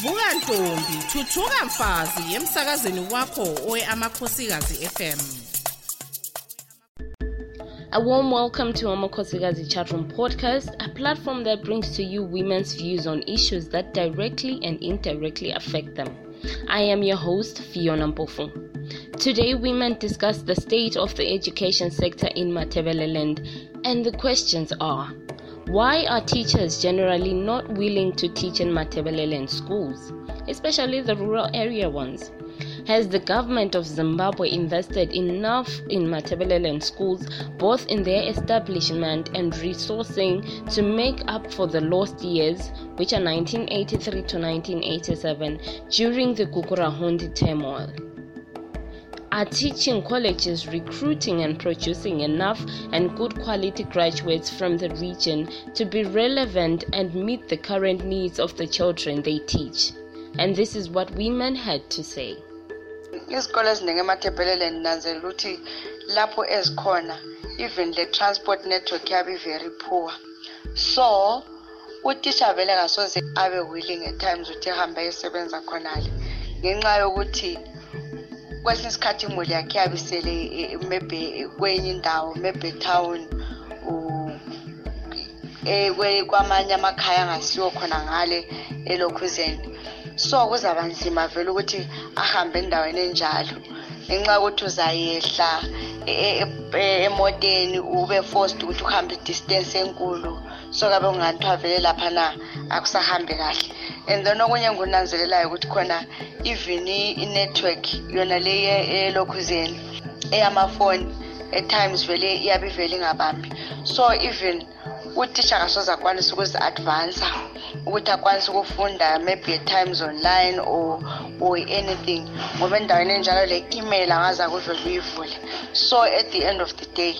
vuka ntombi thuthuka mfazi emsakazweni wakho owe amakhosikazi FM A warm welcome to Amakhosikazi Chatroom Podcast, a platform that brings to you women's views on issues that directly and indirectly affect them. I am your host, Fiona Mpofu. Today, women discuss the state of the education sector in Matebeleland, and the questions are why are teachers generally not willing to teach in Matebeleland schools, especially the rural area ones? Has the government of Zimbabwe invested enough in Matebeleland schools, both in their establishment and resourcing, to make up for the lost years, which are 1983 to 1987, during the Gukurahundi turmoil? Are teaching colleges recruiting and producing enough and good quality graduates from the region to be relevant and meet the current needs of the children they teach? And this is what women had to say. izikole eziningi emathebhelele ninanzela ukuthi lapho ezikhona even le transport network yabo i-very poor so utisha vele kasoze abe willing at times ukuthi ehambe ayosebenza khonale ngenxa yokuthi kwesinye isikhathi imuli yakhe yabe isele eh, maybe kwenye indawo maybe town u- eh, kwe- kwamanye amakhaya angasiwo khona ngale elokhuzeni so kuzaba nzima vele ukuthi ahambe endaweni enjalo ngenxa yokuthi uzayehla e- e- e- emoteni ube forced ukuthi uhambe i-distance enkulu. So kabe kungathiwa vele laphana akusahambi kahle. And then okunye engunanzelelayo ukuthi khona even i-network yona le elokhuzeni eyamafoni at times vele iyabe ivele ingabambi. So even utisha akasoze akwanise ukuzi-advansa ukuthi akwanise ukufunda maybe at times online or, or anything ngoba endaweni enjalo le email angaze akuvele uyivule so at the end of the day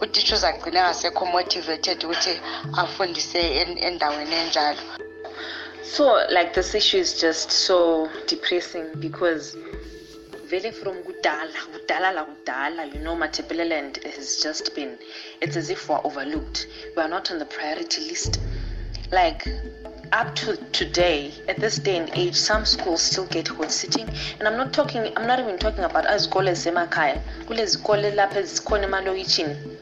utisha uzagcina engasekho motivated ukuthi afundise en- endaweni enjalo So, like, this issue is just so depressing because very from Gudala, Gudala la Gudala, you know, Matebeleland has just been, it's as if we're overlooked. We are not on the priority list. Like, up to today, at this day and age, some schools still get hot sitting. And I'm not talking, I'm not even talking about oh, izikole zemakaya. Kule zikole lapha ezikhona emalokitshini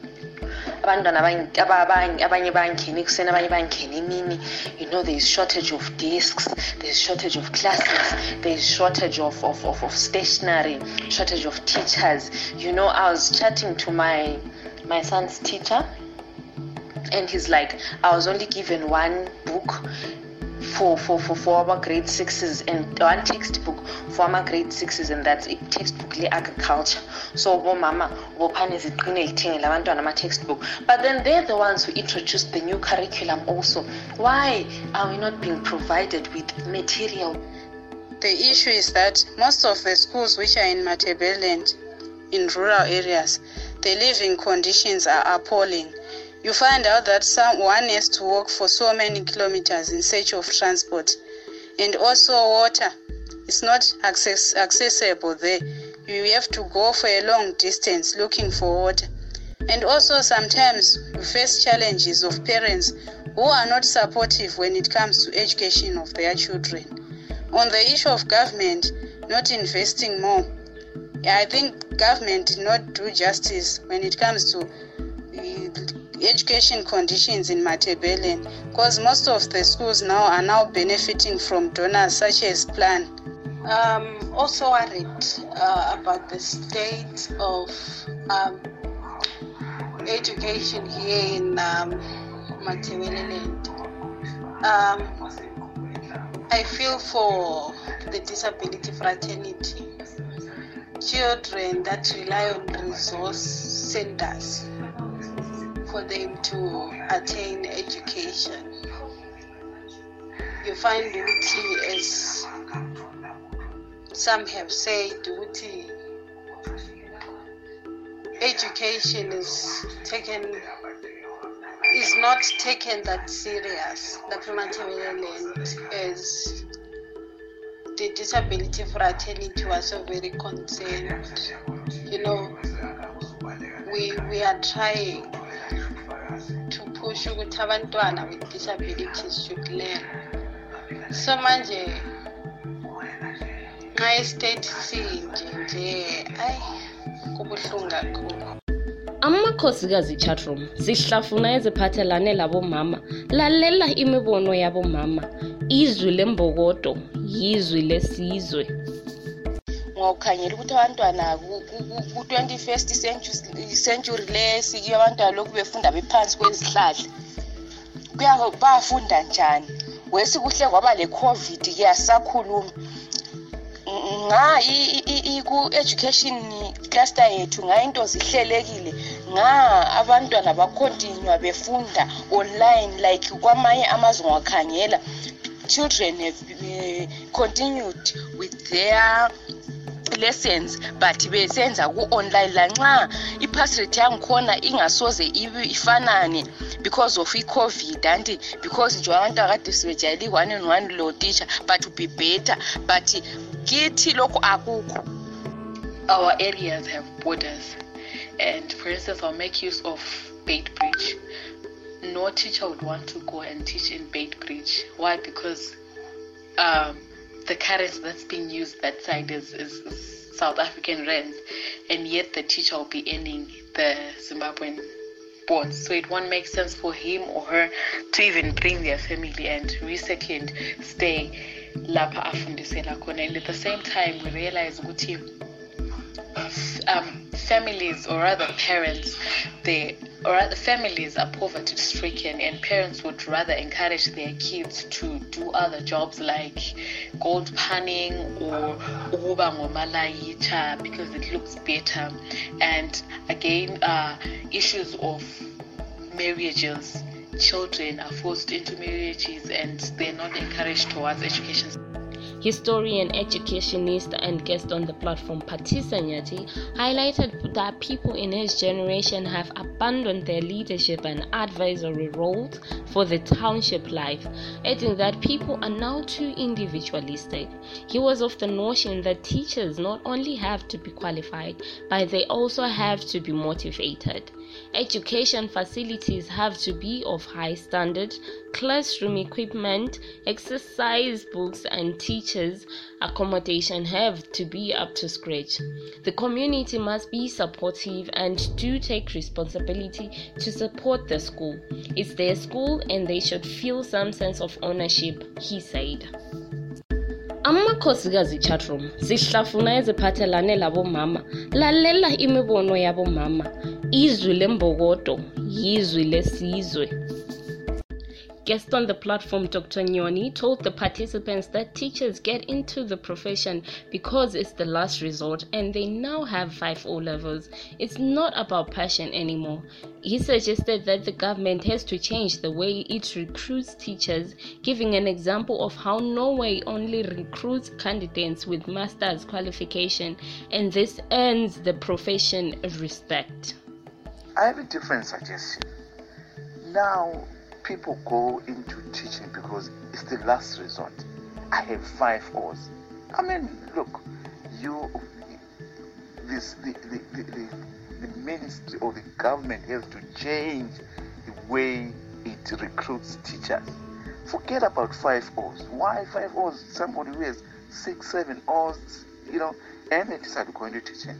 abantwana abanye- aba- abanye abanye bangena ekuseni abanye bangena emini. You know there is shortage of desks there is shortage of classes there is shortage of, of, of, of stationery shortage of teachers. You know i was chatting to my my son's teacher and he's like i was only given one book for for for, for our grade sixes and one textbook for our grade sixes and that's a textbook le-agriculture so bomama bophane ziqine lithengele abantwana ama-textbook but then they're the ones who introduced the new curriculum also. Why are we not being provided with material? The issue is that most of the schools which are in Matebeleland, in rural areas, the living conditions are appalling. You find out that someone has to walk for so many kilometers in search of transport, and also water is not access- accessible there. You have to go for a long distance looking for water. And also, sometimes we face challenges of parents who are not supportive when it comes to education of their children. On the issue of government not investing more, I think government did not do justice when it comes to education conditions in Matebelen because most of the schools now are now benefiting from donors such as Plan. um, also worried uh, about the state of um, education here in um, Matebeleland. Um, I feel for the disability fraternity, children that rely on resource centers for them to attain education. You find Uti as some have said Uti education is taken is not taken that serious The primary land as the disability fraternity was so very concerned you know we we are trying to push ukuthi abantwana with disabilities should learn. So manje ngayi-state sinje nje ayi kubuhlungu kakhulu. Amakhosikazi chatroom sihlafuna eziphathelane labomama. Lalela imibono yabomama. Izwi lembokodo yizwi lesizwe ngawukhangela ukuthi abantwana ku-twenty-first century lesikiyo abantwana lokhu befunda bephansi kwezihlahla. Bayafunda njani? Wesi kuhle kwaba le-covid ke asisakhulumi. Nga ku-education cluster yethu nga into zihlelekile. Nga abantwana bacontinua befunda online like kwamanye amazwe ngiwakhangela children have uh, continued with their lessons but besenza ku-online lanxa i-pass rate yangikhona ingasoze ifanane because of i-covid. Anti because nje abantu akade sibejayele i-one and one lo teacher but be better. But kithi lokhu akukho. Our areas have borders and for instance i'll make use of Beitbridge. No teacher would want to go and teach in Beitbridge. Why? Because um, the currency that's being used that side is, is, south african rands and yet the teacher will be earning the zimbabwean so it won't make sense for him or her to even bring their family and resettle and stay lapha afundisela khona. And at the same time we realize ukuthi um, families or rather parents they or rather families are poverty stricken and parents would rather encourage their kids to do other jobs like gold panning or ukuba ngomalayitha because it looks better. And again uh, issues of marriages. Children are forced into marriages and they're not encouraged towards education. Historian, educationist, and guest on the platform, Pathisa Nyathi, highlighted that people in his generation have abandoned their leadership and advisory roles for the township life, adding that people are now too individualistic. He was of the notion that teachers not only have to be qualified, but they also have to be motivated. Education facilities have to be of high standard, classroom equipment, exercise books, and teachers' accommodation have to be up to scratch. The community must be supportive and do take responsibility to support the school. It's their school and they should feel some sense of ownership, he said. Amakhosikazi chatroom sihlafuna eziphathelane labomama. Lalela imibono yabomama. Izwi lembokodo yizwi lesizwe Guest on the platform, Dr. Nyoni, told the participants that teachers get into the profession because it's the last resort and they now have five O levels. It's not about passion anymore. He suggested that the government has to change the way it recruits teachers, giving an example of how Norway only recruits candidates with master's qualification, and this earns the profession respect. I have a different suggestion. Now, people go into teaching because it's the last resort. I have five O's. I mean, look, you, this, the, the, the, the, ministry or the government has to change the way it recruits teachers. Forget about five O's. Why five O's? Somebody who has six, seven O's, you know, and they decide to go into teaching.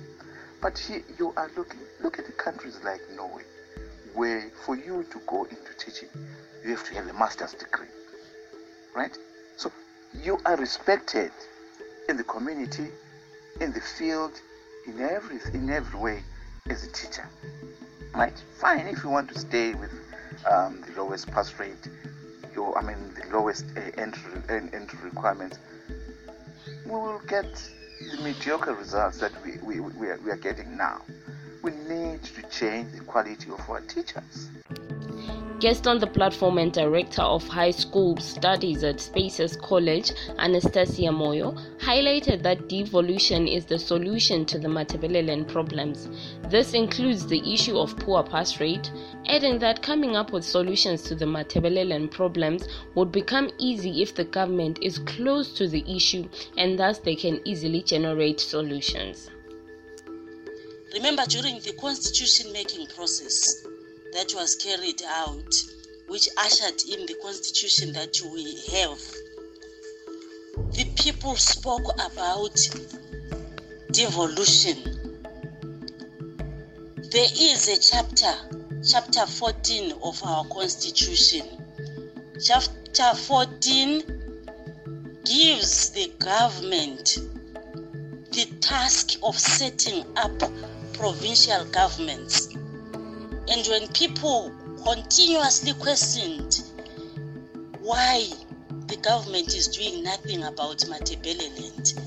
But here you are looking, look at the countries like Norway where for you to go into teaching, you have to have a master's degree. Right? So you are respected in the community, in the field, in every in every way as a teacher. Right? Fine if you want to stay with um, the lowest pass rate, your I mean the lowest uh, entry entry requirements. We will get the mediocre results that we, we, we, are, we are getting now we need to change the quality of our teachers. Guest on the platform and director of high school studies at Spaces College, Anastasia Moyo, highlighted that devolution is the solution to the Matabeleland problems. This includes the issue of poor pass rate, adding that coming up with solutions to the Matabeleland problems would become easy if the government is close to the issue and thus they can easily generate solutions. Remember, during the constitution making process that was carried out, which ushered in the constitution that we have, the people spoke about devolution. There is a chapter, chapter 14 of our constitution. Chapter 14 gives the government the task of setting up provincial governments. And when people continuously questioned why the government is doing nothing about Matebeleland,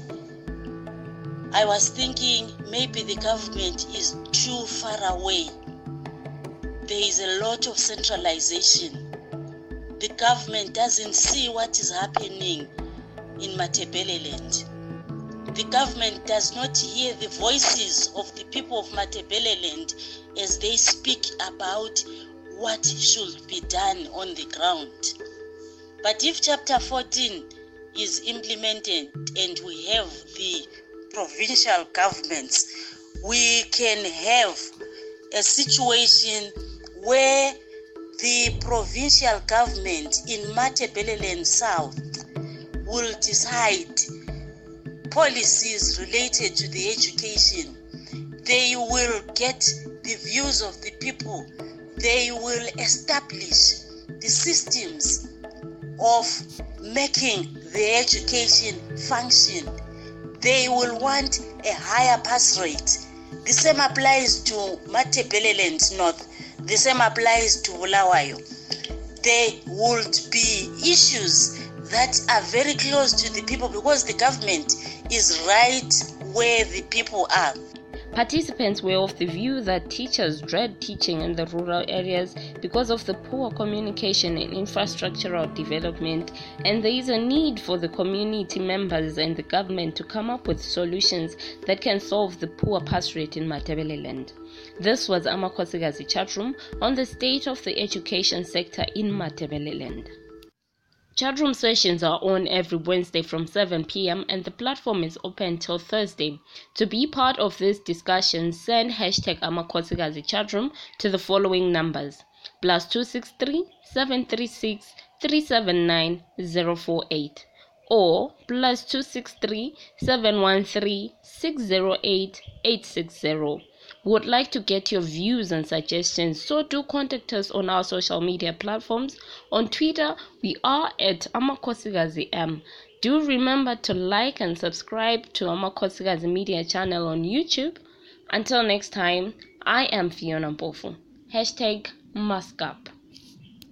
I was thinking maybe the government is too far away. There is a lot of centralization. The government doesn't see what is happening in Matebeleland. The government does not hear the voices of the people of Matebeleland as they speak about what should be done on the ground. But if Chapter 14 is implemented and we have the provincial governments, we can have a situation where the provincial government in Matebeleland South will decide policies related to the education. They will get the views of the people. They will establish the systems of making the education function. They will want a higher pass rate. The same applies to Matebeleland North. The same applies to Bulawayo. There would be issues that are very close to the people because the government is right where the people are. Participants were of the view that teachers dread teaching in the rural areas because of the poor communication and infrastructural development, and there is a need for the community members and the government to come up with solutions that can solve the poor pass rate in Matebeleland. This was Amakhosikazi chatroom on the state of the education sector in Matebeleland. Chatroom sessions are on every Wednesday from 7 p.m. and the platform is open till Thursday. To be part of this discussion, send hashtag Amakhosikazi chatroom to the following numbers plus 263 736 379 048 or plus 263 713 608 860 would like to get your views and suggestions, so do contact us on our social media platforms. On Twitter, we are at Amakhosikazi M. Do remember to like and subscribe to Amakhosikazi Media channel on YouTube. Until next time, I am Fiona Mpofu. Hashtag Mask Up.